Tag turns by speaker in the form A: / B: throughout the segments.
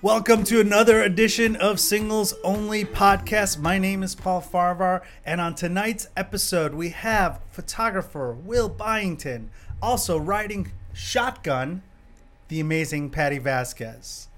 A: Welcome to another edition of Singles Only Podcast. My name is Paul Farahvar, and on tonight's episode, we have photographer Will Byington, also riding shotgun, the amazing Patti Vasquez.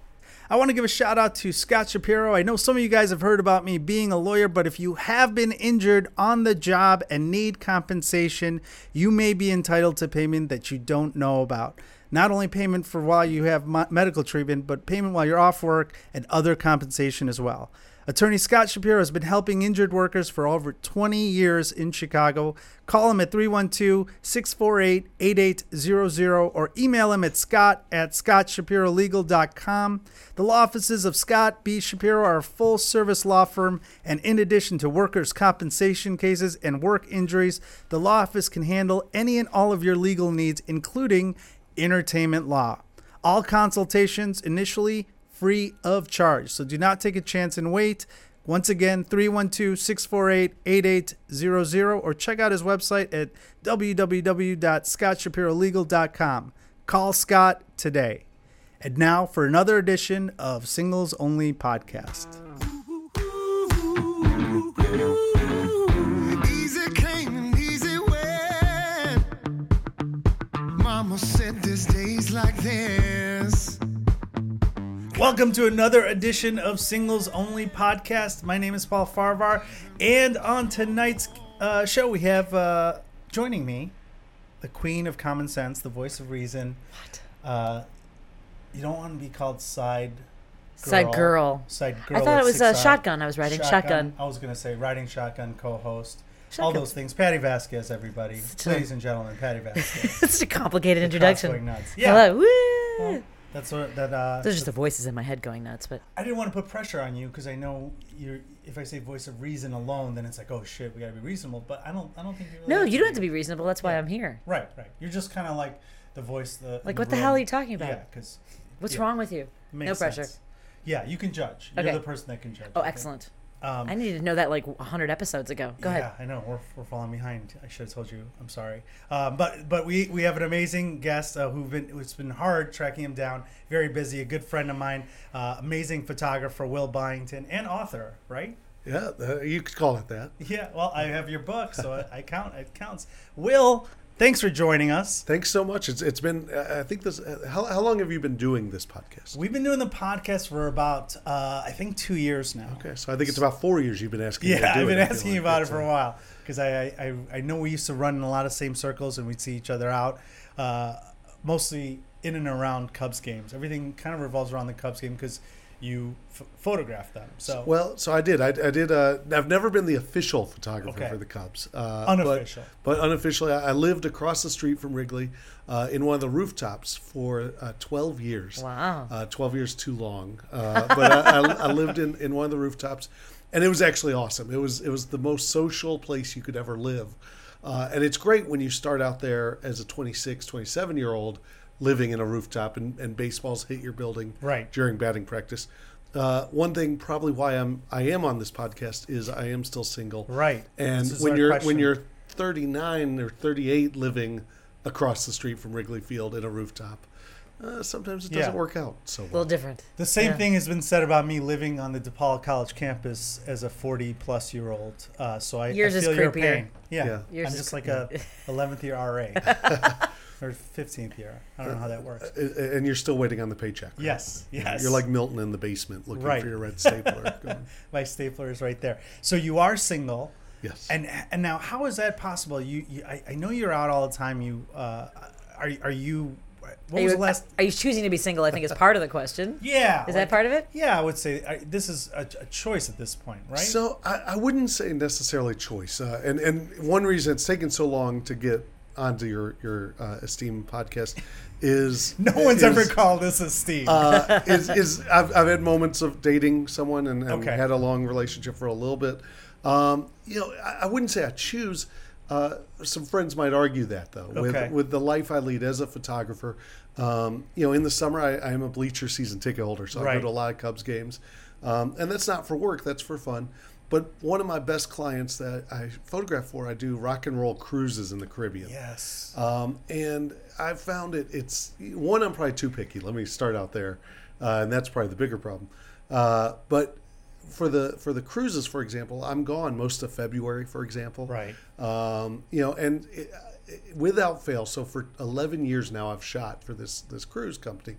A: I want to give a shout out to Scott Shapiro. I know some of you guys have heard about me being a lawyer, but if you have been injured on the job and need compensation, you may be entitled to payment that you don't know about. Not only payment for while you have medical treatment, but payment while you're off work and other compensation as well. Attorney Scott Shapiro has been helping injured workers for over 20 years in Chicago. Call him at 312 648 8800 or email him at scott at scottshapirolegal.com. The law offices of Scott B. Shapiro are a full service law firm, and in addition to workers' compensation cases and work injuries, the law office can handle any and all of your legal needs, including entertainment law. All consultations initially free of charge. So do not take a chance and wait. Once again, 312 648 8800 or check out his website at www.scottshapirolegal.com. Call Scott today. And now for another edition of Singles Only Podcast.
B: Mama said there's days like this.
A: Welcome to another edition of Singles Only Podcast. My name is Paul Farahvar, and on tonight's uh, show, we have uh, joining me the queen of common sense, the voice of reason. What? Uh, you don't want to be called side
C: Side girl.
A: Side girl.
C: I thought it was a
A: eye-
C: shotgun. I was riding shotgun.
A: I was going to say riding shotgun All those things. Patti Vasquez, everybody.
C: A-
A: Ladies and gentlemen, Patti Vasquez.
C: It's a complicated
A: Cross
C: introduction.
A: going nuts. Yeah.
C: Hello. Woo!
A: Well, that's what that. Uh,
C: Those are just the voices in my head going nuts. But
A: I didn't want to put pressure on you because I know you're. If I say voice of reason alone, then it's like, oh shit, we got to be reasonable. But I don't. I don't think you. Really
C: no, you don't have to be reasonable. That's why
A: Yeah.
C: I'm here.
A: Right, right. You're just kind of like the voice. The
C: Like, what the hell are you talking about?
A: Yeah, because
C: What's
A: Yeah.
C: wrong with you? no pressure.
A: Yeah, you can judge. You're
C: Okay.
A: the person that can judge.
C: Oh,
A: okay?
C: excellent.
A: Um,
C: I needed to know that like 100 episodes ago. Go
A: yeah,
C: ahead.
A: Yeah, I know we're, we're falling behind. I should have told you. I'm sorry. Um, but but we we have an amazing guest uh, who've been it's been hard tracking him down. Very busy. A good friend of mine. Uh, amazing photographer Will Byington and author. Right.
D: Yeah, uh, you could call it that.
A: Yeah. Well, I have your book, so I, I count. It counts. Will, thanks for joining us.
D: Thanks so much. It's it's been uh, I think this. Uh, how how long have you been doing this podcast?
A: We've been doing the podcast for about uh, I think two years now.
D: Okay, so I think it's about four years you've been asking. me to
A: Yeah, I've been
D: I feel
A: asking
D: like.
A: you about it for a while because I, I I know we used to run in a lot of same circles and we'd see each other out, uh, mostly in and around Cubs games. Everything kind of revolves around the Cubs game because you f- photograph them. So
D: Well, so I did. I, I did. Uh, I've never been the official photographer
A: Okay.
D: for the Cubs. Uh,
A: Unofficial.
D: But, but unofficially, I I lived across the street from Wrigley uh, in one of the rooftops for uh, 12 years.
C: Wow.
D: Uh, 12 years too long. Uh, but I, I, I lived in, in one of the rooftops, and it was actually awesome. It was it was the most social place you could ever live. Uh, and it's great when you start out there as a 26, 27 year old living in a rooftop and, and baseballs hit your building
A: Right.
D: during batting practice. Uh, one thing probably why I'm I am on this podcast is I am still single.
A: Right.
D: And when you're
A: question.
D: when you're 39 or 38 living across the street from Wrigley Field in a rooftop, uh, sometimes it doesn't
A: Yeah.
D: work out so
C: a little different.
A: the same
C: Yeah.
A: thing has been said about me living on the DePaul College campus as a 40 plus year old. Uh, so I,
C: Yours
A: I
C: is
A: feel your pain. Yeah.
D: Yeah.
C: Yours
A: I'm
C: is
A: just like a
C: creepier.
A: 11th year RA or 15th year. I don't know how that works.
D: Uh, and you're still waiting on the paycheck. right?
A: Yes. Yes.
D: You're like Milton in the basement looking
A: Right.
D: for your red stapler.
A: My stapler is right there. So you are single,
D: yes.
A: and and now how is that possible? You, you I, I know you're out all the time. You uh, are are you? What
C: Are
A: was
C: you,
A: the last?
C: are you choosing to be single? I think is part of the question.
A: Yeah,
C: Is that part of it?
A: Yeah, I would say I, this is a, a choice at this point, right?
D: So I, I wouldn't say necessarily choice, uh, and and one reason it's taken so long to get onto your your uh, esteemed podcast is
A: no one's
D: is,
A: ever called this a Steve.
D: uh, is, is I've, I've had moments of dating someone and, and
A: Okay.
D: had a long relationship for a little bit. Um, you know, I, I wouldn't say I choose. Uh, some friends might argue that though,
A: Okay.
D: with with the life I lead as a photographer. Um, you know, in the summer I, I am a bleacher season ticket holder, so I
A: Right.
D: go to a lot of Cubs games, um, and that's not for work; that's for fun. But one of my best clients that I photograph for, I do rock and roll cruises in the Caribbean.
A: yes.
D: Um, and I found it. It's one. I'm probably too picky. Let me start out there. uh, and that's probably the bigger problem. Uh, but for the for the cruises, for example, I'm gone most of February, for example.
A: Right.
D: Um, you know, and it, without fail, so for 11 years now, I've shot for this this cruise company,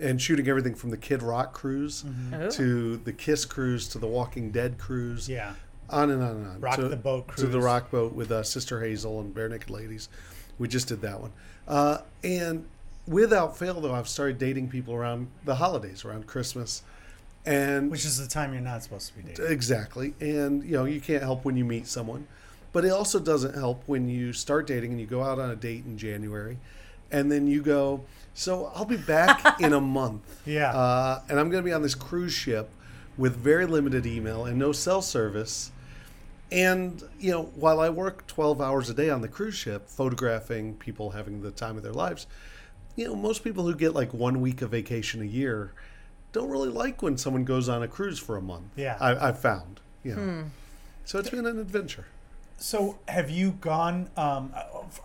D: and shooting everything from the Kid Rock cruise
A: Mm-hmm.
C: Oh.
D: to the Kiss cruise to the Walking Dead cruise
A: Yeah.
D: on and on and on.
A: Rock
D: to,
A: the Boat cruise.
D: To the. Rock Boat with uh, Sister Hazel and Barenaked Ladies. We just did that one. Uh, and without fail, though, I've started dating people around the holidays, around Christmas. And
A: Which is the time you're not supposed to be dating.
D: exactly. And, you know, you can't help when you meet someone. But it also doesn't help when you start dating and you go out on a date in January and then you go, so I'll be back in a month.
A: Yeah.
D: Uh, and I'm going to be on this cruise ship with very limited email and no cell service. And, you know, while I work 12 hours a day on the cruise ship, photographing people having the time of their lives, you know, most people who get like one week of vacation a year don't really like when someone goes on a cruise for a month.
A: Yeah.
D: I, I've found, you know. So it's been an adventure.
A: So, have you gone? Um,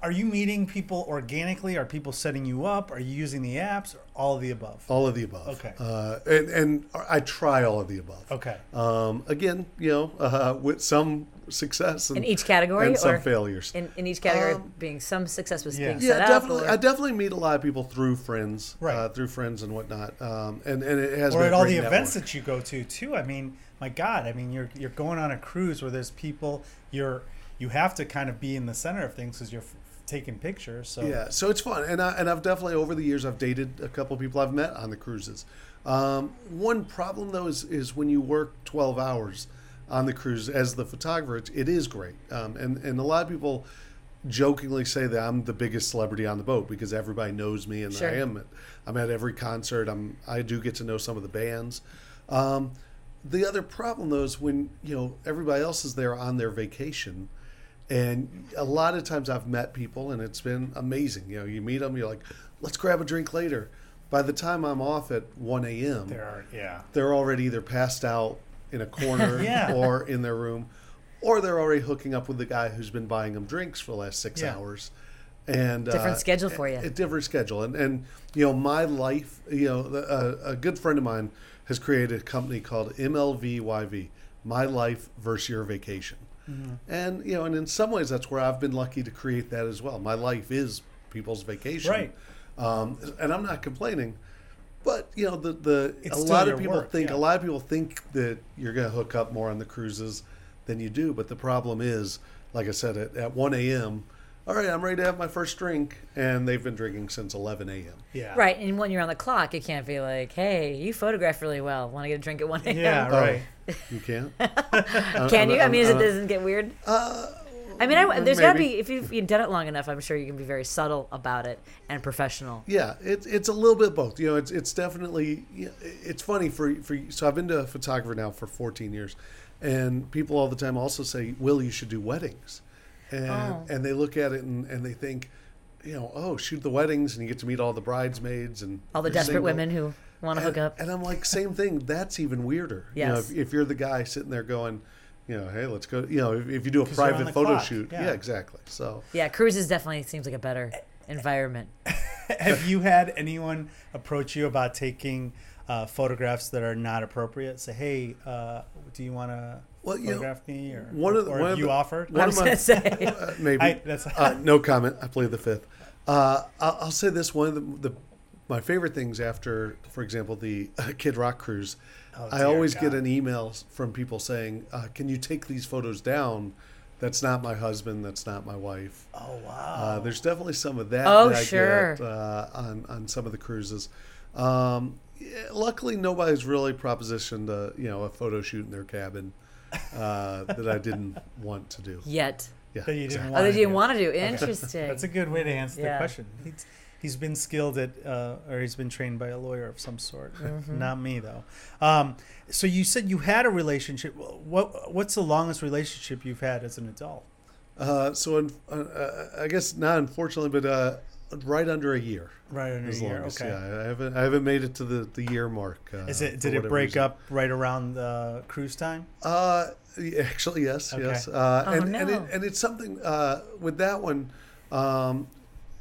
A: are you meeting people organically? Are people setting you up? Are you using the apps? Or all of the above?
D: All of the above.
A: Okay.
D: Uh, and, and I try all of the above.
A: Okay.
D: Um, again, you know, uh, with some success and,
C: In each category,
D: and some
C: or
D: failures.
C: in, in each category
D: Um,
C: being some success was
A: yeah.
C: being
D: yeah,
C: set up.
D: definitely.
C: or-
D: I definitely meet a lot of people through friends,
A: Right.
D: uh, through friends and whatnot. Um, and and it has
A: Or
D: been
A: at
D: a
A: all
D: great
A: the events that you go to too. I mean, my God. I mean, you're you're going on a cruise where there's people. You're you have to kind of be in the center of things because you're f- taking pictures. So
D: Yeah, so it's fun, and I, and I've definitely over the years I've dated a couple people I've met on the cruises. Um, one problem though is is when you work twelve hours on the cruise as the photographer, it, it is great, um, and and a lot of people jokingly say that I'm the biggest celebrity on the boat because everybody knows me and
C: Sure.
D: I am. At, I'm at every concert. I'm I do get to know some of the bands. Um, the other problem though is when you know everybody else is there on their vacation and a lot of times I've met people and it's been amazing. You know, you meet them, you're like, let's grab a drink later. By the time I'm off at 1 a.m.,
A: there are yeah.
D: they're already either passed out in a corner
A: Yeah.
D: or in their room, or they're already hooking up with the guy who's been buying them drinks for the last six
A: Yeah.
D: hours. And
C: Different
D: uh,
C: schedule for you.
D: A, a different schedule, and and you know my life. You know, the- a, a good friend of mine has created a company called MLVYV, My Life versus Your Vacation.
A: Mm-hmm.
D: And you know, and in some ways, that's where I've been lucky to create that as well. My life is people's vacation,
A: Right.
D: Um, and I'm not complaining, but you know, the the
A: It's
D: a lot of people
A: work,
D: think
A: yeah.
D: a lot of people think that you're going to hook up more on the cruises than you do. But the problem is, like I said, at, at 1 a.m. All right, I'm ready to have my first drink, and they've been drinking since 11 a.m.
A: Yeah.
C: Right, and when you're on the clock, you can't be like, "Hey, you photograph really well. Want to get a drink at one a.m.?"
A: Yeah.
D: Oh,
A: Right.
D: You can't.
C: Can you? I mean, is it doesn't get weird?
D: uh,
C: I mean, I, there's got to be if you've, you've done it long enough. I'm sure you can be very subtle about it and professional.
D: Yeah, it's it's a little bit both. You know, it's it's definitely yeah, it's funny for for so I've been to a photographer now for 14 years, and people all the time also say, "Will you should do weddings," and
C: Oh.
D: and they look at it and, and they think, you know, oh, shoot the weddings and you get to meet all the bridesmaids and
C: All the desperate
D: single.
C: women who want to hook up.
D: and I'm like, same thing. That's even weirder. You know, if, if you're the guy sitting there going, you know, hey, let's go. You know, if, if you do a private photo
A: clock,
D: shoot,
A: yeah.
D: yeah. exactly. So
C: Yeah, cruises definitely seems like a better environment.
A: Have you had anyone approach you about taking uh, photographs that are not appropriate? Say, hey, uh, do you want to
D: Well, you know,
A: me? Or,
D: one of the-
A: or
D: one
A: have
D: of
A: you
D: the-
A: offered?
D: one
C: I was gonna say.
D: uh, maybe
A: I- that's-
D: uh, no comment. I play the fifth. Uh, I'll, I'll say this: one of the, the my favorite things after, for example, the Kid Rock cruise.
A: Oh,
D: I
A: dear
D: always get an email from people saying, uh, "Can you take these photos down? That's not my husband. That's not my wife."
A: Oh wow.
D: Uh, there's definitely some of that.
C: Oh,
D: that I
C: sure.
D: Get, uh, on on some of the cruises. Um, luckily, nobody's really propositioned a you know a photo shoot in their cabin uh, that I didn't want to do.
C: Yet.
D: Yeah,
A: that you didn't
D: exactly.
A: want.
C: Oh, they
A: to
C: didn't
A: do.
C: want to do. Interesting.
A: That's a good way to answer the question. He's, he's been skilled at, uh, or he's been trained by a lawyer of some sort.
C: Mm-hmm.
A: Not me though. Um, so you said you had a relationship. What What's the longest relationship you've had as an adult?
D: Uh, so, un- uh, uh, I guess not unfortunately, but uh, right under a year.
A: Right under a
D: Is
A: year.
D: longest.
A: Okay.
D: Yeah, I haven't I haven't made it to the, the year mark. Uh,
A: Is it? Did it break
D: reason.
A: up right around the cruise time?
D: Uh, actually, yes,
A: Okay.
D: yes. Uh,
C: Oh,
D: and, and, it, and it's something uh, with that one. Um,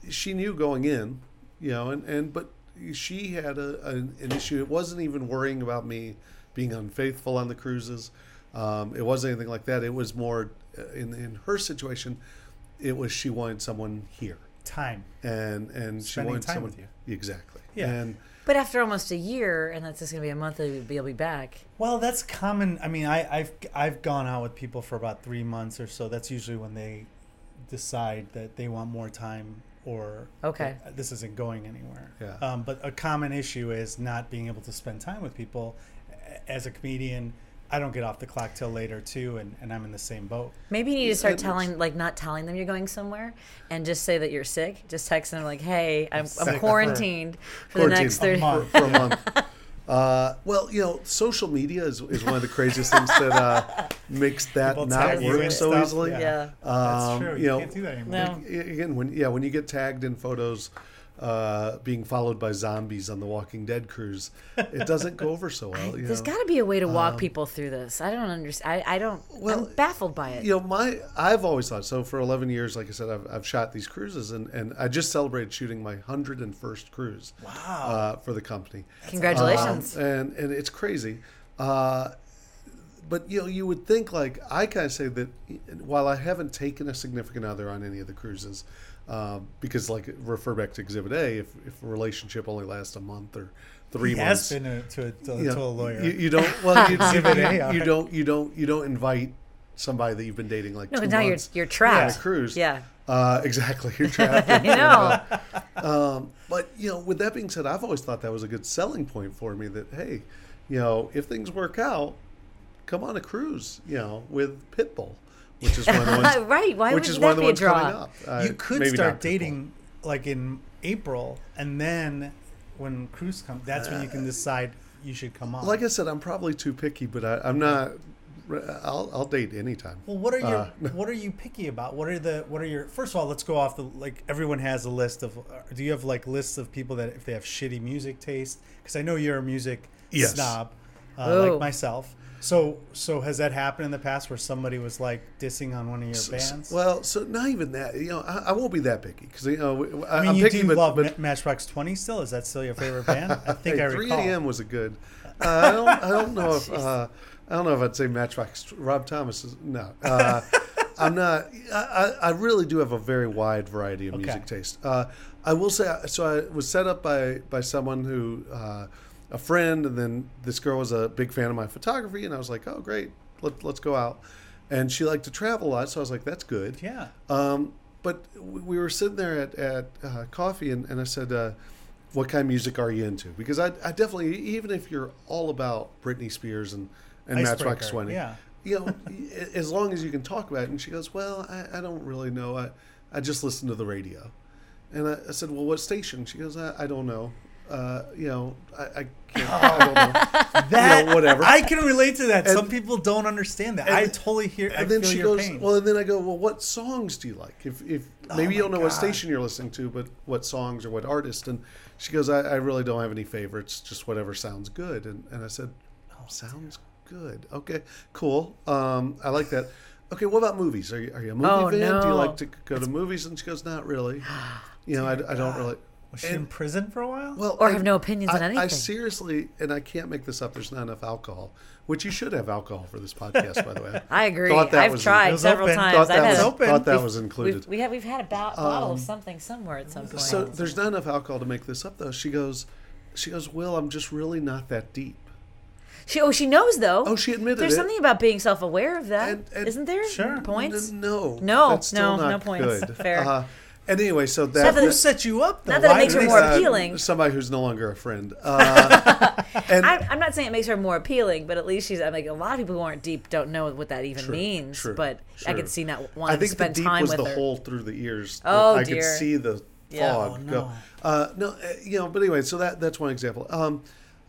D: she knew going in, you know, and, and but she had a, an, an issue. It wasn't even worrying about me being unfaithful on the cruises. Um, it wasn't anything like that. It was more uh, in in her situation. It was she wanted someone here,
A: Time.
D: and and she
A: Spending
D: wanted
A: time
D: someone
A: with you.
D: exactly.
A: Yeah.
D: And
C: But after almost a year, and that's just gonna be a month, you'll be, you'll be back.
A: Well, that's common. I mean, I, I've I've gone out with people for about three months or so. That's usually when they decide that they want more time or
C: Okay.
A: this isn't going anywhere.
D: Yeah.
A: Um, but a common issue is not being able to spend time with people. As a comedian, I don't get off the clock till later too, and, and I'm in the same boat.
C: Maybe you need to start
D: that
C: telling, like, not telling them you're going somewhere, and just say that you're sick. Just text them like, "Hey, I'm,
A: sick
C: I'm
A: for-
C: quarantined for the next
A: A
C: thirty.
A: month.
D: for a month. Uh, well, you know, social media is, is one of the craziest things that uh, makes that
A: People
D: not work so
A: stuff.
D: easily.
C: Yeah.
A: That's
D: Um,
A: true.
D: you
A: You,
D: know,
A: can't do that anymore.
C: No.
D: Again, when yeah, when you get tagged in photos uh, being followed by zombies on the Walking Dead cruise, it doesn't go over so well. You
C: There's
D: know?
C: got to be a way to walk people through this. I don't understand. I, I don't.
D: Well,
C: I'm baffled by it.
D: you know my i've always thought so for 11 years like i said i've, I've shot these cruises and, and i just celebrated shooting my 101st cruise
A: Wow.
D: uh, for the company
C: Congratulations.
D: Um, and and it's crazy uh, but you know you would think like i kind of say that while i haven't taken a significant other on any of the cruises um, because like refer back to exhibit a if, if a relationship only lasts a month or three
A: he
D: months
A: has been a, to, a, to,
D: you,
A: to a lawyer.
D: You, you don't. Well, you, you,
A: Exhibit A,
D: you,
A: all
D: you don't. You don't. You don't invite somebody that you've been dating like
C: no,
D: two
C: but now you're you're
D: on a
C: trapped.
D: cruise.
C: Yeah.
D: Uh, exactly. You're trapped.
C: I know.
D: um, but you know, with that being said, I've always thought that was a good selling point for me. That hey, you know, if things work out, come on a cruise. You know, with Pitbull, which is one of the ones.
C: right. Why
D: which
C: would
D: is
C: that
D: one of the
C: be a
D: ones coming up. Uh,
A: you could start
D: not Pitbull.
A: dating like in April, and then when cruise comes, that's when you can decide you should come on.
D: Like I said, I'm probably too picky, but I, I'm not. I'll, I'll date anytime.
A: Well, what are your
D: Uh,
A: what are you picky about? What are the what are your first of all? Let's go off the like everyone has a list of. uh, Do you have like lists of people that if they have shitty music taste? Because I know you're a music
D: Yes.
A: snob, uh,
C: Oh.
A: like myself. So so has that happened in the past where somebody was like dissing on one of your
D: S-
A: bands?
D: Well, so not even that. You know, I, I won't be that picky because you know I,
A: I mean,
D: am
A: you
D: picky,
A: do
D: but,
A: love
D: but
A: Matchbox Twenty still. Is that still your favorite band? I think
D: hey,
A: I
D: 3 a.m. was a good. Uh, I don't. I don't know if. Uh, I don't know if I'd say Matchbox. Rob Thomas is no. Uh, I'm not. I, I I really do have a very wide variety of
A: Okay.
D: music taste. Uh, I will say. So I was set up by by someone who. Uh, a friend, and then this girl was a big fan of my photography, and I was like, "Oh, great, Let, let's go out." And she liked to travel a lot, so I was like, "That's good."
A: Yeah.
D: Um, but we were sitting there at, at uh, coffee, and, and I said, uh, "What kind of music are you into?" Because I, I definitely, even if you're all about Britney Spears and, and Matchbox
A: Icebreaker,
D: Twenty,
A: yeah.
D: you know, as long as you can talk about it. And she goes, "Well, I, I don't really know. I, I just listen to the radio." And I, I said, "Well, what station?" She goes, "I, I don't know. Uh, you know, I, I can't. I don't know."
A: That
D: whatever.
A: I can relate to that.
D: And-
A: Some people don't understand that.
D: and-
A: I totally hear. I
D: and then
A: feel
D: she
A: your
D: goes,
A: pain.
D: well, and then I go, well, what songs do you like? If, if maybe you don't know what station you're listening to, but what songs or what artist? And she goes, I, I really don't have any favorites, just whatever sounds good. And, and I said, oh, sounds good. Okay, cool. Um, I like that. Okay, what about movies? Are you, are you a movie
C: Oh,
D: fan? Do you like to go to movies? And she goes, not really. You know, I, I don't really.
A: Was she in prison for a while?
D: Well,
C: Or
D: I-
C: have no opinions
D: I,
C: on anything.
D: I seriously, and I can't make this up. There's not enough alcohol, which you should have alcohol for this podcast, by the way.
C: I agree.
D: Thought that
C: I've
D: was-
C: tried
A: It was
C: several
A: open.
C: times.
D: Thought
C: I've
D: that
C: had
D: was
A: open.
D: thought that
A: We've-
D: was included.
C: We've, we have we've had a ba- bottle of something somewhere at some point.
D: So there's not enough alcohol to make this up, though. She goes, she goes, Will, I'm just really not that deep.
C: she oh she knows though.
D: Oh, she admitted it.
C: There's
D: it.
C: something about being self-aware of that,
D: And- and-
C: not there?
A: Sure.
C: Points.
D: N- no,
C: No,
D: that's still
C: no,
D: not
C: no points.
D: Good.
C: Fair.
D: Uh, and anyway, so
C: Not
D: that,
C: that
A: Who set you up? Though?
C: Not that it makes her more
A: they-
D: uh,
C: appealing.
D: somebody who's no longer a friend. Uh, and
C: I, I'm not saying it makes her more appealing, but at least she's. I'm like a lot of people who aren't deep don't know what that even
D: True,
C: means.
D: true,
C: but I
D: true.
C: could see not
D: I
C: wanting to
D: think the deep
C: time
D: was
C: with
D: the
C: her.
D: hole through the ears.
C: Oh,
D: I
C: dear.
D: could see the
C: Yeah.
D: fog
A: Oh,
D: go.
A: no.
D: Uh, no, uh, you know. But anyway, so that that's one example. Um,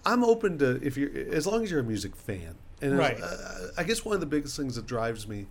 D: I'm open to if you're as long as you're a music fan. And
A: Right.
D: uh, I guess one of the biggest things that drives me,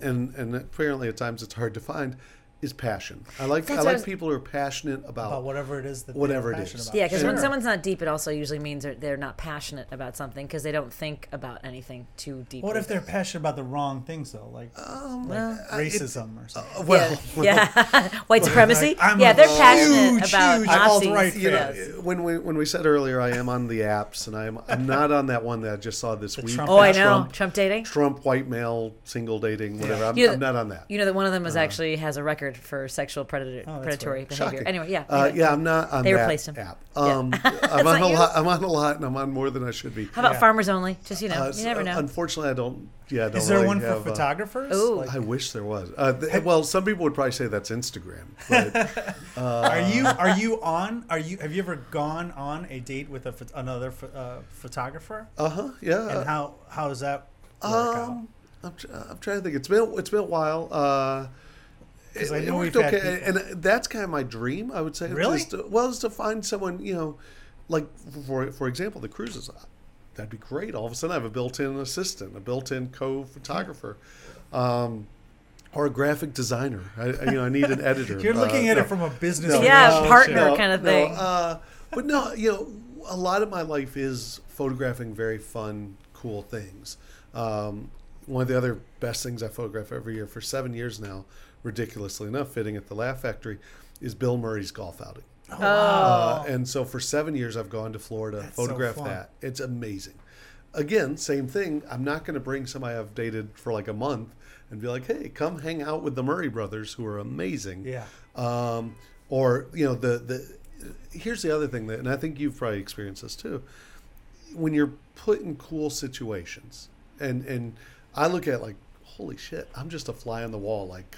D: and and apparently at times it's hard to find, is passion. I like
C: That's
D: I
C: what I
D: like
C: was-
D: people who are passionate about,
A: about whatever it is that
D: Whatever
A: they're
D: it
A: passionate
D: is.
A: about.
C: Yeah, because when
A: Sure.
C: someone's not deep, it also usually means they're, they're not passionate about something because they don't think about anything too deeply.
A: What if they're passionate about the wrong things though, like,
D: Um,
C: Well, uh,
A: racism or uh, something?
D: well,
C: yeah, yeah. white supremacy.
A: I'm
C: yeah,
A: a
C: they're passionate
A: huge,
C: about
A: huge
C: Nazis.
A: alt-right
D: you know,
C: yes.
D: when we when we said earlier, I am on the apps, and I'm I'm not on that one that I just saw this week.
A: Trump
C: Oh, I know.
D: Trump,
C: Trump dating.
D: Trump, white male, single dating, whatever. I'm,
C: You know-
D: I'm not on that.
C: You know that one of them is uh-huh. actually has a record for sexual predator,
A: Oh,
C: predatory
A: weird.
C: behavior.
D: Shocking.
C: Anyway, yeah.
D: Uh,
C: anyway.
D: yeah, I'm not on
C: They
D: that
C: replaced him.
D: app.
C: Yeah.
D: Um, I'm on a lot. I'm on a lot, and I'm on more than I should be.
C: How about
A: Yeah.
C: farmers only? Just you know,
D: Uh,
C: you never know.
D: Unfortunately, I don't. Yeah, I don't
A: Is there
D: really
A: one for
D: have, uh,
A: photographers?
C: Ooh.
A: Like,
D: I wish there was. Uh, th- well, some people would probably say that's Instagram. But
A: are you are you on? Are you have you ever gone on a date with a pho- another pho- uh, photographer?
D: uh huh. Yeah.
A: And how how does that work out?
D: Um, I'm, tr- I'm trying to think. It's been it's been a while. Uh,
A: 'Cause
D: it-
A: I know
D: worked
A: we've
D: okay,
A: people-
D: and that's kind of my dream. I would say.
A: Really?
D: Just to, well, is to find someone you know, like for for example, the cruises. That'd be great. All of a sudden, I have a built-in assistant, a built-in co-photographer, um, or a graphic designer. I, I- you know, I need an editor.
A: You're looking
D: Uh,
A: at
D: no.
A: it from a business.
D: No,
C: Yeah,
A: relationship.
C: partner. kind of
D: no,
C: thing.
D: uh, but no, you know, a lot of my life is photographing very fun, cool things. Um, one of the other best things I photograph every year for seven years now, ridiculously enough, fitting at the Laugh Factory, is Bill Murray's golf outing.
C: oh,
D: Uh, and so for seven years, I've gone to Florida,
A: That's so
D: photograph that. It's amazing. Again, same thing. I'm not going to bring somebody I've dated for like a month and be like, "Hey, come hang out with the Murray brothers, who are amazing."
A: Yeah.
D: Um, or you know, the the here's the other thing that, and I think you've probably experienced this too. When you're put in cool situations, and and I look at like, holy shit, I'm just a fly on the wall. Like,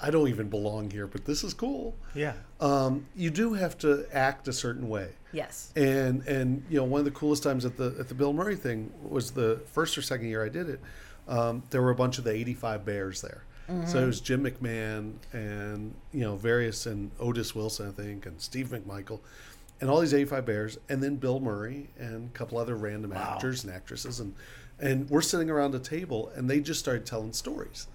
D: I don't even belong here, but this is cool
A: Yeah.
D: um, you do have to act a certain way.
C: yes.
D: And and you know one of the coolest times at the at the Bill Murray thing was the first or second year I did it. Um, there were a bunch of the '85 Bears there, so it was Jim McMahon and you know various and Otis Wilson I think and Steve McMichael, and all these '85 Bears, and then Bill Murray and a couple other random actors and actresses, and and we're sitting around a table and they just started telling stories.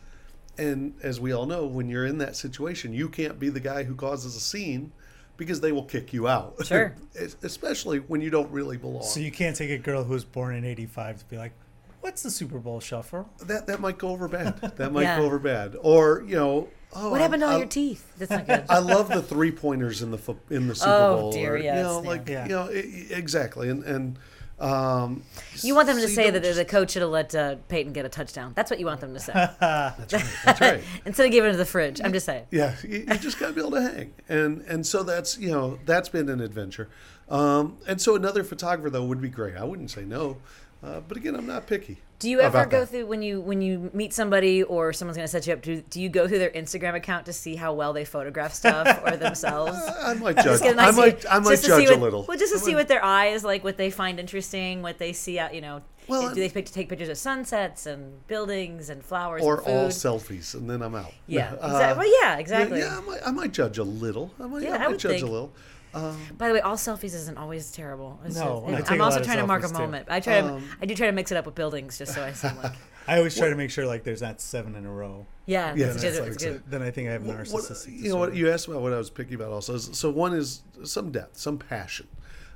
D: And as we all know, when you're in that situation, you can't be the guy who causes a scene because they will kick you out.
C: Sure.
D: Especially when you don't really belong.
A: So you can't take a girl who was born in '85 to be like, "What's the Super Bowl shuffle?"
D: that that might go over bad. That might
C: Yeah.
D: go over bad. Or you know, oh,
C: What
D: I-
C: happened to all
D: I-
C: your teeth? That's not good.
D: I love the three pointers in the in the oh, Super
C: Oh,
D: Bowl.
C: dear,
D: or,
C: yes,
D: you know,
C: yeah.
D: like
A: Yeah.
D: you know, i- i- exactly. And and um,
C: you want them to
D: so
C: say that the,
D: just-
C: the coach should have let uh, Peyton get a touchdown. That's what you want them to say.
D: That's right. That's right.
C: Instead of giving it to the fridge. I'm just saying.
D: Yeah, you, you just got to be able to hang, and and so that's you know that's been an adventure, um, and so another photographer though would be great. I wouldn't say no, uh, but again, I'm not picky.
C: Do you ever go
D: that.
C: through when you when you meet somebody or someone's going to set you up? Do, do you go through their Instagram account to see how well they photograph stuff or themselves?
D: I might judge.
C: Just get a
D: I might I might
C: to
D: judge
C: what,
D: a little.
C: Well, just to see what their eyes like, what they find interesting, what they see out. You know,
D: Well,
C: do they pick, take pictures of sunsets and buildings and flowers
D: or
C: and food?
D: all selfies, and then I'm out.
C: yeah,
D: Uh,
C: exactly. Well, yeah,
D: yeah,
C: exactly.
D: Yeah, I might, I might judge a little. I might,
C: Yeah,
D: I
C: I
D: might judge
C: think.
D: a little.
C: By the way, all selfies isn't always terrible. It's
A: No,
C: just-
A: I take
C: I'm
A: a
C: also
A: lot of
C: trying to mark a
A: selfies, too.
C: moment. I try
D: Um,
C: to, I do try to mix it up with buildings just so I seem like,
A: I always try to make sure like there's not seven in a row.
C: yeah,
D: Yeah,
C: it's
D: that's
C: good.
D: like
C: good.
A: Then I think I have
D: What-
A: narcissistic.
D: you know what you asked about what I was picky about also. is- So one is some depth, some passion.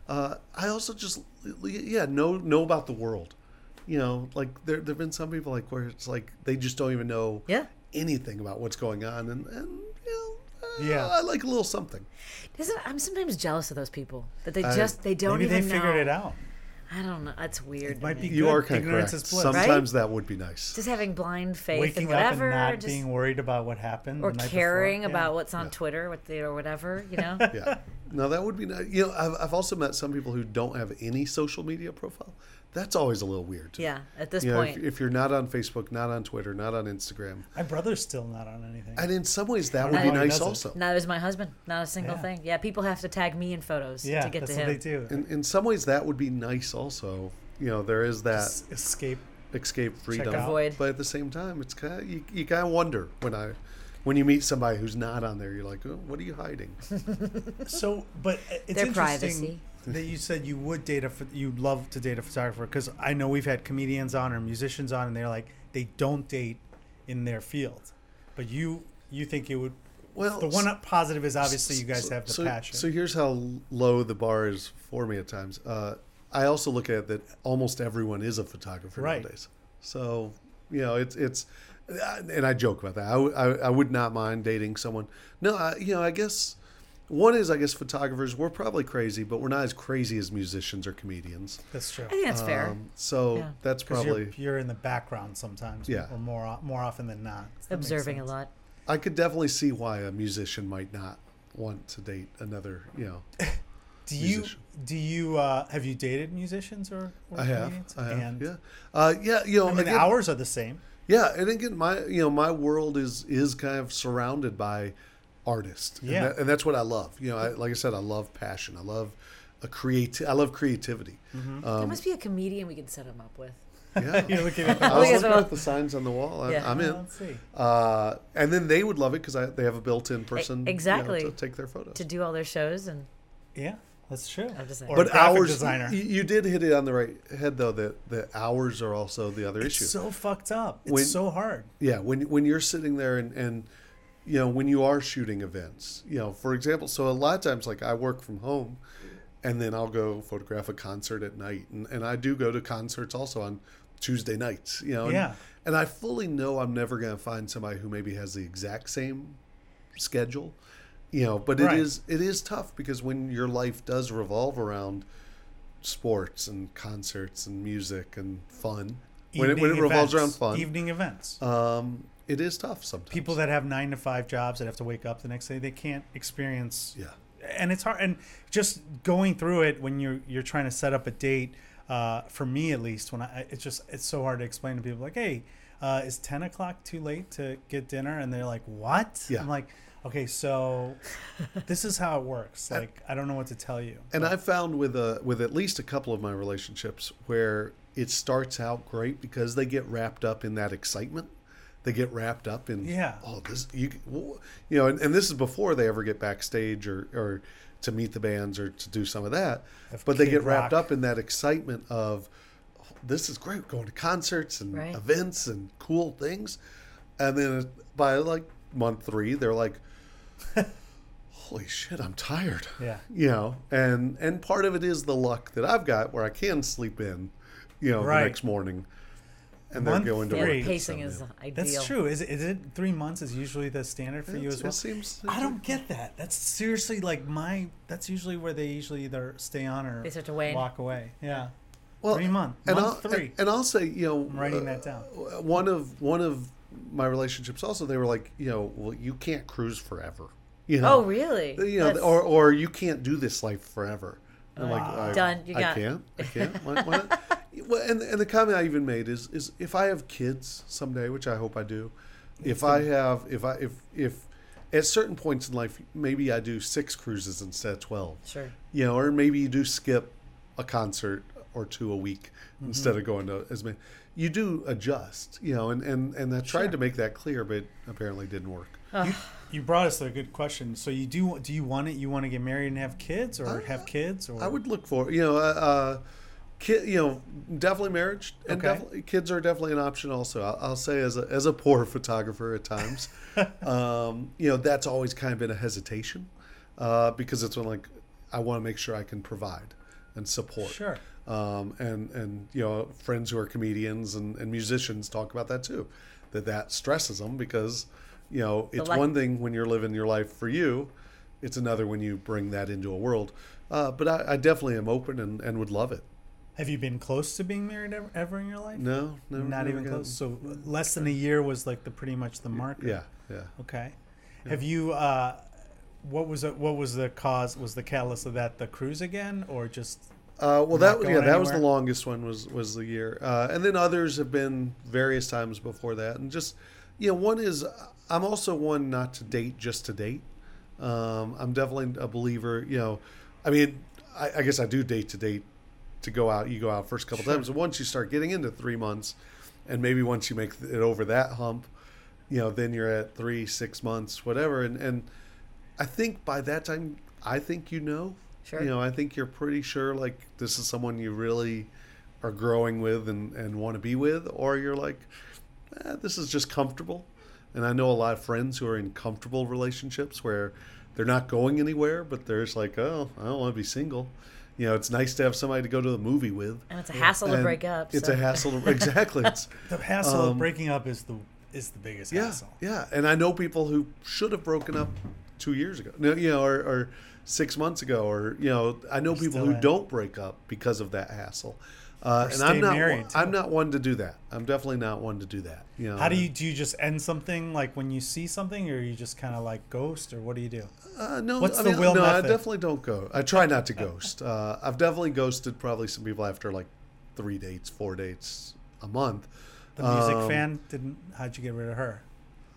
D: Uh, I also just yeah know know about the world. You know, like there there've been some people like where it's like they just don't even know
C: Yeah.
D: anything about what's going on, and and you know,
A: Yeah.
D: I like a little something.
C: Isn't, I'm sometimes jealous of those people that they
D: I-
C: just they don't
A: Maybe they
C: even
A: figured
C: know.
A: it out.
C: I don't know. That's weird.
A: It might be
C: me.
D: You
A: Good.
D: are kind of
A: Ignorance
D: correct.
A: is bliss.
D: Sometimes that would be nice.
C: just having blind faith
A: Waking
C: in
A: up
C: whatever,
A: and not
C: just,
A: being worried about what happened,
C: or
A: the night
C: caring
A: before. Yeah.
C: about what's on Twitter, what they or whatever. You know.
D: yeah. No, that would be nice. You know, I've, I've also met some people who don't have any social media profile. That's always a little weird. to
C: yeah. At this
D: You know,
C: point,
D: if, if you're not on Facebook, not on Twitter, not on Instagram,
A: My brother's still not on anything.
D: and in some ways that would be
A: know how he
D: nice also.
C: neither is my husband. Not a single
A: Yeah.
C: thing. Yeah. People have to tag me in photos
A: yeah,
C: to get
A: that's
C: to
A: what
C: him.
A: they do.
D: In, in some ways that would be nice also. You know, there is that
A: Es- escape.
D: escape freedom,
A: out.
C: Avoid.
D: but at the same time, it's kind of you, you kind of wonder when I when you meet somebody who's not on there. You're like, oh, what are you hiding?
A: So, but it's
C: Their
A: interesting
C: privacy.
A: that you said you would date a you'd love to date a photographer because I know we've had comedians on or musicians on and they're like they don't date in their field, but you you think it would
D: Well,
A: the one positive is obviously you guys
D: so-
A: have the
D: so,
A: passion.
D: So here's how low the bar is for me at times. Uh, I also look at that almost everyone is a photographer
A: Right.
D: nowadays. So you know, it's it's, and I joke about that. I I would not mind dating someone. No, I, you know, I guess one is I guess photographers. We're probably crazy, but we're not as crazy as musicians or comedians.
A: That's true.
C: I think that's fair.
D: Um, so
C: Yeah.
D: that's
A: Because
D: probably.
A: you're, you're in the background sometimes,
D: Yeah.
A: or more o- more often than not. That makes
C: Observing a
A: sense.
C: lot.
D: I could definitely see why a musician might not want to date another. You know,
A: Do you
D: musician.
A: do you uh, have you dated musicians or? or
D: I have.
A: comedians?
D: I have.
A: And,
D: yeah. Uh, yeah. You know,
A: I mean, the
D: again-
A: hours are the same.
D: Yeah, and again, my you know my world is is kind of surrounded by artists. and
A: Yeah.
D: that- and that's what I love. You know, I, like I said, I love passion. I love a creati- I love creativity.
A: Mm-hmm.
C: there must be a comedian we can set him up with.
D: Yeah,
A: You're looking at
D: I
A: the
D: was looking at the signs on the wall. I'm,
C: Yeah.
D: I'm in.
A: Let's see.
D: Uh, and then they would love it because they have a built-in person you know,
C: exactly.
D: to take their photos.
C: to do all their shows and
A: Yeah, that's true.
C: I'm just saying.
A: Or
D: but
A: a graphic
D: hours,
A: designer.
D: You, you did hit it on the right head though. That the hours are also the other
A: It's
D: issue.
A: so fucked up. It's
D: When-
A: so hard.
D: Yeah, when when you're sitting there and and you know when you are shooting events, you know, for example, so a lot of times like I work from home, and then I'll go photograph a concert at night, and and I do go to concerts also on Tuesday nights, you know, and,
A: Yeah.
D: and I fully know I'm never going to find somebody who maybe has the exact same schedule, you know, but
A: Right.
D: it is it is tough because when your life does revolve around sports and concerts and music and fun. When it, when it
A: Evening
D: revolves around fun,
A: Evening events.
D: um, it is tough sometimes.
A: People that have nine to five jobs that have to wake up the next day, they can't experience.
D: yeah,
A: And it's hard. And just going through it when you're you're trying to set up a date, uh, for me at least, when I it's just it's so hard to explain to people like, hey, uh, is ten o'clock too late to get dinner? And they're like, what?
D: Yeah.
A: I'm like, okay, so this is how it works. Like, I don't know what to tell you.
D: and I've found with a with at least a couple of my relationships where it starts out great because they get wrapped up in that excitement. They get wrapped up in
A: Yeah.
D: Oh, this you you know, and, and this is before they ever get backstage or or to meet the bands or to do some of that.
A: Of
D: but they
A: Kid
D: get wrapped
A: Rock.
D: up in that excitement of oh, this is great going to concerts and
C: Right.
D: events and cool things, and then uh, by like month three they're like holy shit i'm tired
A: Yeah.
D: you know and and part of it is the luck that i've got where i can sleep in you know
A: Right.
D: the next morning and
A: Month
D: then go into
C: yeah,
D: work
A: three.
D: at
C: pacing is
D: yeah.
C: ideal.
A: That's true. Is it, is it three months is usually the standard for you as well?
D: it seems
A: I don't get that. That's seriously like my. That's usually where they usually either stay on or
C: They start to wane.
A: walk away. Yeah.
D: well,
A: three month.
D: and
A: Month
D: I'll,
A: three.
D: And, and I'll say, you know,
A: I'm writing
D: uh,
A: that down.
D: One of one of my relationships also, they were like, you know, well, you can't cruise forever. You know,
C: Oh, really?
D: You know,
C: That's-
D: or or you can't do this life forever. And I'm like, I,
C: Done. You
D: I
C: got-
D: can't. I can't. Why, why not? Well, and and the comment I even made is is if I have kids someday, which I hope I do, if I have if I if if at certain points in life maybe I do six cruises instead of twelve
C: Sure.
D: you know, or maybe you do skip a concert or two a week
A: Mm-hmm.
D: instead of going to as many. You do adjust, you know, and and and I tried
A: Sure.
D: to make that clear, but apparently didn't work.
A: You, you brought us a good question. So you do do you want it? You want to get married and have kids, or have kids, or
D: I would look for, you know, uh, uh, kid, you know, definitely marriage and
A: Okay.
D: definitely kids are definitely an option. Also, I'll, I'll say as a as a poor photographer at times, um, you know, that's always kind of been a hesitation uh, because it's when like I want to make sure I can provide and support.
A: Sure.
D: um, and and you know friends who are comedians and, and musicians talk about that too that that stresses them because you know it's one thing when you're living your life for you it's another when you bring that into a world uh, but I, I definitely am open and, and would love it
A: Have you been close to being married ever, ever in your life?
D: no no
A: Not
D: never
A: even close. So less than a year was like the pretty much the marker.
D: yeah yeah
A: Okay. Have you? uh What was it? What was the cause? Was the catalyst of that the cruise again, or just?
D: Uh, well, that yeah, that was the longest one was was the year, uh, and then others have been various times before that, and just you know, one is I'm also one not to date just to date. Um, I'm definitely a believer. You know, I mean, I, I guess I do date to date to go out. You go out first couple
A: Sure.
D: times, and once you start getting into three months, and maybe once you make it over that hump, you know, then you're at three, six months, whatever, and and I think by that time, I think you know.
C: Sure.
D: You know, I think you're pretty sure like this is someone you really are growing with and, and want to be with, or you're like, eh, this is just comfortable. and I know a lot of friends who are in comfortable relationships where they're not going anywhere, but they're just like, oh, I don't want to be single. You know, it's nice to have somebody to go to the movie with.
C: And it's a hassle to
D: And
C: break up.
D: It's
C: so-
D: a hassle. To, exactly. It's,
A: The hassle
D: Um,
A: of breaking up is the is the biggest
D: yeah,
A: hassle.
D: yeah. And I know people who should have broken up two years ago, No, you know, or, or six months ago, or you know, I know people who
A: in.
D: don't break up because of that hassle. Uh, and I'm not. one, I'm not one to do that. I'm definitely not one to do that. You know.
A: How do you do? You just end something like when you see something, or you just kind of like ghost, or what do you do?
D: Uh, no,
A: What's
D: I
A: the
D: mean,
A: Will
D: no, I definitely don't go. I try not to ghost. Uh, I've definitely ghosted probably some people after like three dates, four dates a month.
A: The music
D: Um,
A: fan didn't. How'd you get rid of her?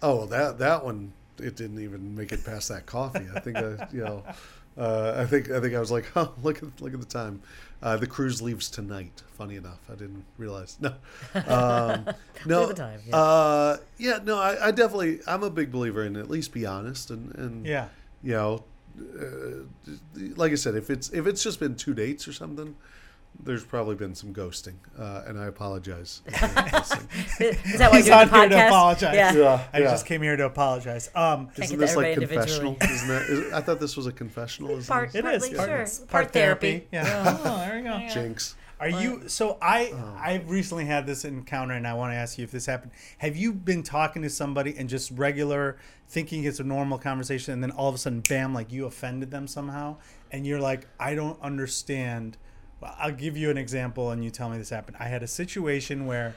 D: Oh, that that one it didn't even make it past that coffee. I think I, you know, uh, I think I think I was like, oh, look at look at the time. Uh, the cruise leaves tonight. Funny enough, I didn't realize. No, um, no,
C: at the time, yeah.
D: Uh, yeah, no. I, I definitely I'm a big believer in at least be honest and and
A: Yeah.
D: you know, uh, like I said, if it's if it's just been two dates or something. There's probably been some ghosting, uh, and I apologize.
C: Is that why
A: He's
C: you're doing
A: on
C: the
A: here to
C: podcast?
A: apologize.
C: Yeah.
D: Yeah,
A: I
D: yeah.
A: just came here to apologize. Um,
C: Can't
D: Isn't
C: get
D: this like
C: everybody
D: confessional?
C: individually.
D: Isn't that? Is, I thought this was a confessional. Isn't
C: Part,
A: It is
C: partly,
A: part-
C: sure. Part, therapy.
A: Yeah. Oh, there we go.
D: Jinx.
A: Are you so I
D: Oh.
A: I recently had this encounter and I want to ask you if this happened. Have you been talking to somebody and just regular thinking it's a normal conversation and then all of a sudden bam like you offended them somehow and you're like I don't understand. Well, I'll give you an example and you tell me this happened. I had a situation where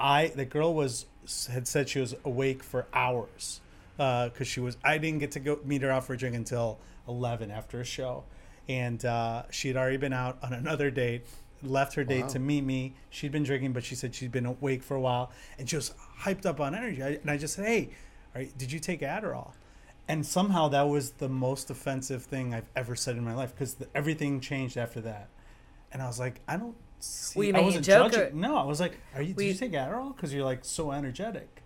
A: I the girl was had said she was awake for hours because she was I didn't get to go meet her out for a drink until eleven after a show, and uh, she had already been out on another date. Left her date
D: Wow.
A: to meet me. She'd been drinking, but she said she'd been awake for a while, and she was hyped up on energy. I, and I just said, "Hey, right, did you take Adderall?" And somehow that was the most offensive thing I've ever said in my life because everything changed after that. And I was like, I don't see.
C: Were you
A: I
C: making a
A: wasn't
C: joke
A: judging.
C: or-
A: No, I was like, Are you?
C: Were
A: Did you
C: you-
A: take Adderall? Because you're like so energetic.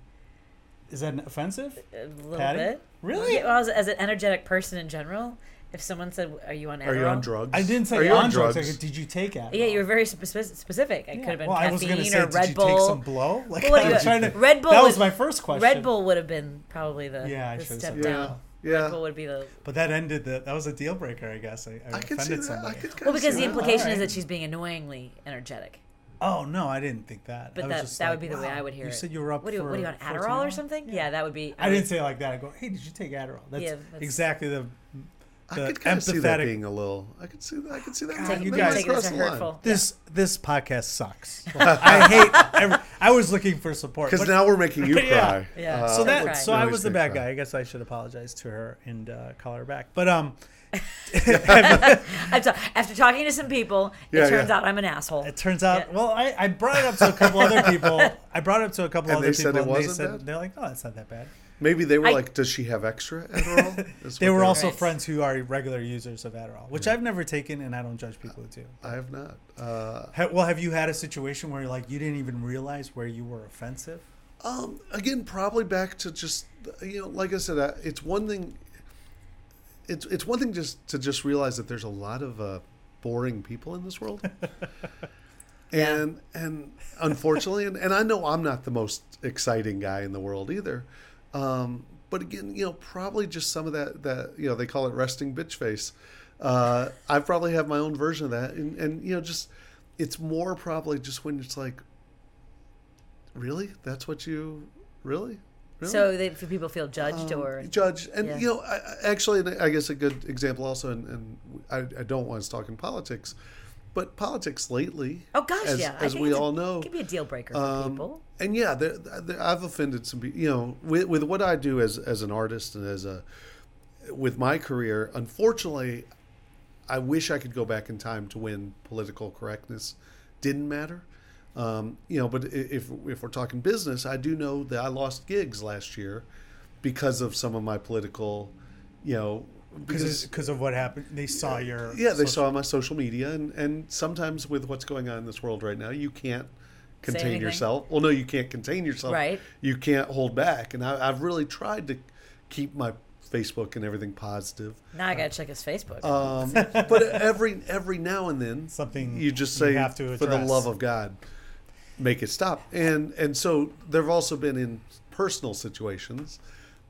A: Is that offensive?
C: A little
A: Patti?
C: bit.
A: Really?
C: Yeah, well, as, as an energetic person in general, if someone said, "Are you on Adderall?"
D: Are you on drugs?
A: I didn't say
D: Are you
A: on drugs. I said, did you take Adderall?
C: Yeah, you were very spe- specific. It
A: Yeah.
C: could have been
A: well, I was
C: caffeine
A: gonna say,
C: or
A: did
C: Red
A: you
C: Bull.
A: take some blow? Like,
C: Well, what
A: I was
C: you-
A: trying to,
C: Red Bull
A: That was
C: was-
A: my first question.
C: Red Bull would have been probably the,
A: Yeah, I
C: the
A: should've
C: step
A: said
D: that.
C: down.
D: Yeah,
C: Red
D: yeah.
C: Would be the
A: But that ended the. That was a deal breaker, I guess. I, I,
D: I could see
A: offended
D: that.
A: somebody.
D: I could
C: well because the
D: see that.
C: implication
A: Alright.
C: is that she's being annoyingly energetic.
A: Oh no, I didn't think that.
C: But
A: I was
C: that
A: just
C: that
A: like,
C: would be the way I would hear
A: you
C: it.
A: said you were up
C: What do you,
A: for
C: what are you on Adderall or something? Yeah, that would be.
A: I didn't say it like that. I go, hey, did you take Adderall? That's,
C: Yeah, that's-
A: exactly the.
D: I could kind of see that
A: empathetic-
D: being a little. I could see that. I could see that.
A: God, you guys-
C: taking this
D: the line.
A: This this podcast sucks. I hate. Every, I was looking for support.
D: Because now we're making you
A: Yeah.
D: cry.
C: Yeah.
D: Uh,
A: so that
C: Right.
A: so I was the bad
D: cry.
A: guy. I guess I should apologize to her and uh, call her back. But um,
C: After talking to some people, it
D: Yeah,
C: turns
D: yeah.
C: out I'm an asshole.
A: it turns out.
C: Yeah.
A: Well, I, I brought it up to a couple other people. I brought it up to a couple
D: And
A: other
D: they said
A: people,
D: it
A: and they
D: wasn't
A: said
D: bad?
A: they're like, oh, it's not that bad.
D: Maybe they were
C: I-
D: like, "Does she have extra Adderall?" That's
A: They
D: what
A: were also
C: Right.
A: friends who are regular users of Adderall, which I've never taken, and I don't judge people who do.
D: I have not. Uh,
A: Ha- Well, have you had a situation where like you didn't even realize where you were offensive?
D: Um, again, probably back to just you know, like I said, uh, it's one thing. It's it's one thing just to just realize that there's a lot of uh, boring people in this world, and and unfortunately, and, and I know I'm not the most exciting guy in the world either. Um, but again, you know, probably just some of that that you know they call it resting bitch face. Uh, I probably have my own version of that, and and you know, just it's more probably just when it's like, really, that's what you really. Really?
C: So that people feel judged
D: Um,
C: or
D: judge and
C: Yeah.
D: you know I, I- actually I guess a good example also and, and I, I don't want to talk in politics but politics lately
C: oh gosh,
D: as,
C: yeah,
D: as we all know
C: could be a deal breaker for
D: um,
C: people.
D: and yeah there, there, I've offended some people you know with, with what I do as as an artist and as a with my career unfortunately I wish I could go back in time to when political correctness didn't matter. Um, you know, but if if we're talking business, I do know that I lost gigs last year because of some of my political, you know,
A: Because because of what happened, they saw your
D: yeah, they saw my social media, and and sometimes with what's going on in this world right now, you can't contain yourself. Well, no, you can't contain yourself.
C: Right.
D: You can't hold back, and I, I've really tried to keep my Facebook and everything positive.
C: Now I gotta check his Facebook.
D: Um, but every every now and then,
A: Something
D: you just
A: you
D: say
A: have to
D: for the love of God. make it stop. And and so there've also been in personal situations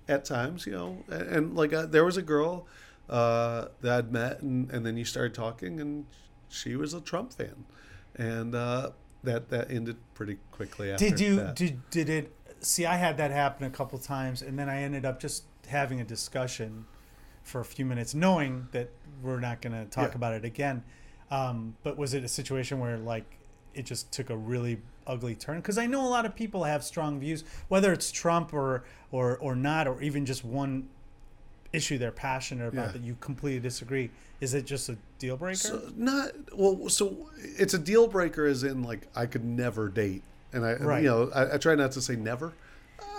D: at times, you know, and, and like uh, there was a girl uh, that I'd met, and, and then you started talking, and she was a Trump fan, and uh, that that ended pretty quickly after.
A: Did you
D: that.
A: did did it? See, I had that happen a couple times, and then I ended up just having a discussion for a few minutes, knowing that we're not going to talk
D: Yeah.
A: about it again. Um, but was it a situation where like it just took a really ugly turn? Because I know a lot of people have strong views, whether it's Trump or or or not, or even just one issue they're passionate about
D: Yeah.
A: that you completely disagree. Is it just a deal breaker?
D: So, not well. So it's a deal breaker, as in like I could never date, and I
A: Right.
D: you know I, I try not to say never.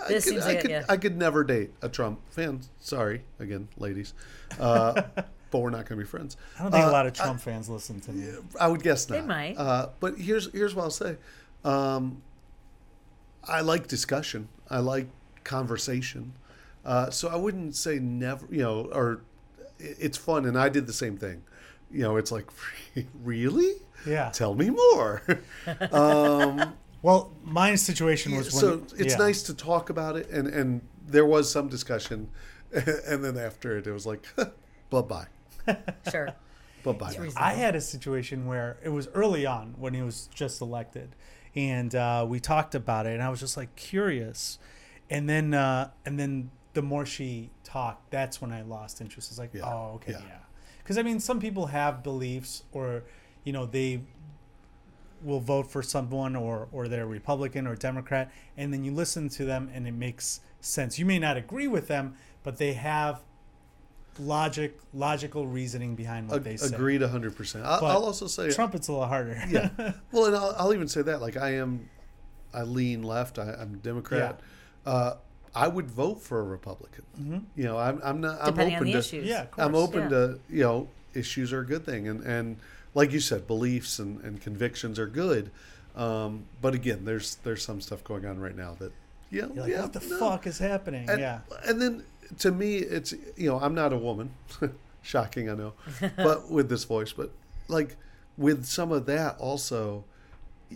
D: I
C: This
D: could,
C: seems
D: I
C: like it,
D: could,
C: yeah.
D: I could never date a Trump fan. Sorry again, ladies, uh, but we're not going to be friends.
A: I don't think
D: Uh,
A: a lot of Trump fans listen to me.
D: I would guess not.
C: They might.
D: Uh, but here's here's what I'll say. Um, I like discussion. I like conversation. Uh, so I wouldn't say never. You know, or it's fun, and I did the same thing. You know, it's like really.
A: Yeah.
D: Tell me more. um,
A: Well, my situation was when
D: so it's
A: yeah.
D: nice to talk about it, and and there was some discussion, and then after it, it was like, bye bye,
C: Sure.
D: bye bye.
A: I had a situation where it was early on when he was just elected, and uh, we talked about it, and I was just like curious, and then uh, and then the more she talked, that's when I lost interest. It's like,
D: Yeah.
A: oh, okay,
D: Yeah.
A: yeah, because I mean, some people have beliefs, or you know, they will vote for someone, or or they're Republican or Democrat, and then you listen to them, and it makes sense. You may not agree with them, but they have logic, logical reasoning behind what they say.
D: Agreed, hundred percent. I'll,
A: But
D: I'll also say,
A: Trump, it's a little harder.
D: yeah. Well, and I'll, I'll even say that, like, I am, I lean left. I, I'm Democrat. Uh, I would vote for a Republican. You know, I'm, I'm not. I'm
C: Depending on
D: open
C: the
D: to.
C: issues.
A: Yeah, of
D: I'm open
C: yeah.
D: to you know issues are a good thing, and and like you said, beliefs and, and convictions are good. Um, but again, there's there's some stuff going on right now that yeah,
A: You're like,
D: yeah,
A: what the
D: no.
A: fuck is happening?
D: And,
A: yeah.
D: And then to me, it's you know I'm not a woman, shocking I know, but with this voice, but like with some of that also,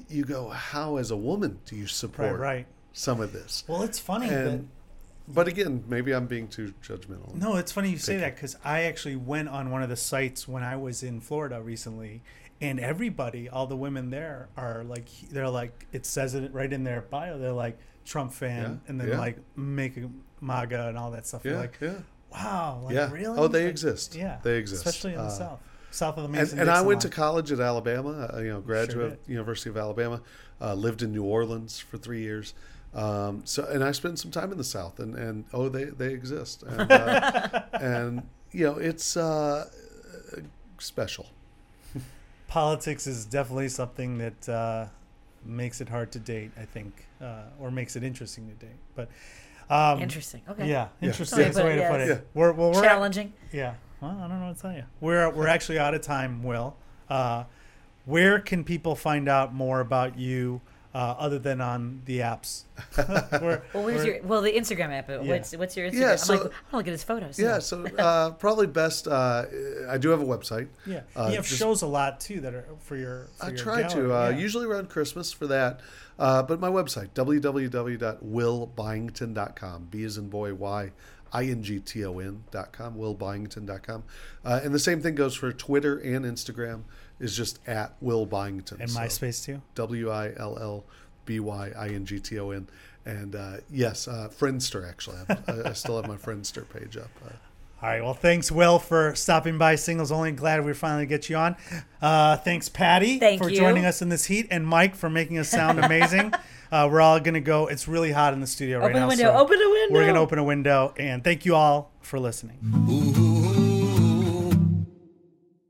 D: you go how as a woman do you support
A: Right, right.
D: some of this?
A: Well, it's funny that
D: but again, maybe I'm being too judgmental.
A: no, it's funny you say that because I actually went on one of the sites when I was in Florida recently, and everybody, all the women there are like, they're like, it says it right in their bio. They're like Trump fan,
D: Yeah,
A: and then
D: yeah.
A: like make a MAGA and all that stuff. You're like,
D: yeah.
A: wow, like
D: Yeah.
A: really?
D: Oh, they
A: Like,
D: exist.
A: Yeah,
D: They exist.
A: especially in the
D: Uh,
A: south, south of the
D: and,
A: Mason.
D: and I
A: Dixon
D: went to college at Alabama, uh, you know, graduate
A: did.
D: University of Alabama. Uh, lived in New Orleans for three years. Um, so, and I spent some time in the South, and, and oh, they they exist, and, uh, and you know, it's uh, special.
A: politics is definitely something that uh, makes it hard to date. I think, uh, or makes it interesting to date. But um,
C: Interesting. Okay.
A: Yeah, interesting
C: Yeah.
A: is the way to put it.
D: Yeah.
A: We're well, we're
C: Challenging.
A: yeah. Well, I don't know what to tell you. We're we're actually out of time. Will, uh, where can people find out more about you uh, other than on the apps? We're-
C: Well, where's
A: we're-
C: your well the Instagram app?
A: Yeah.
C: What's what's your Instagram?
D: Yeah, so, I'm
C: like, I want to look at his photos.
D: Yeah, so uh, probably best. Uh, I do have a website.
A: yeah,
D: Uh,
A: you have
D: just-
A: shows a lot too that are for your. For
D: I
A: your
D: try to,
A: gallery,
D: uh,
A: yeah.
D: usually around Christmas for that. Uh, but my website, www.willbyington.com. B is in boy, Y, I-N-G-T-O-N.com, willbyington.com. Uh, and the same thing goes for Twitter and Instagram is just at Will Byington.
A: and
D: So
A: MySpace too.
D: W-I-L-L-B-Y-I-N-G-T-O-N. And uh, yes, uh, Friendster, actually. I, I, I still have my Friendster page up. Uh,
A: All right. Well, thanks, Will, for stopping by Singles Only. Glad we finally get you on. Uh, thanks, Patti,
C: Thank
A: for
C: you.
A: joining us in this heat, and Mike for making us sound amazing. uh, we're all going to go. It's really hot in the studio right
C: Open the
A: now.
C: window.
A: so
C: Open the window.
A: We're going to open a window. And thank you all for listening.
B: Ooh,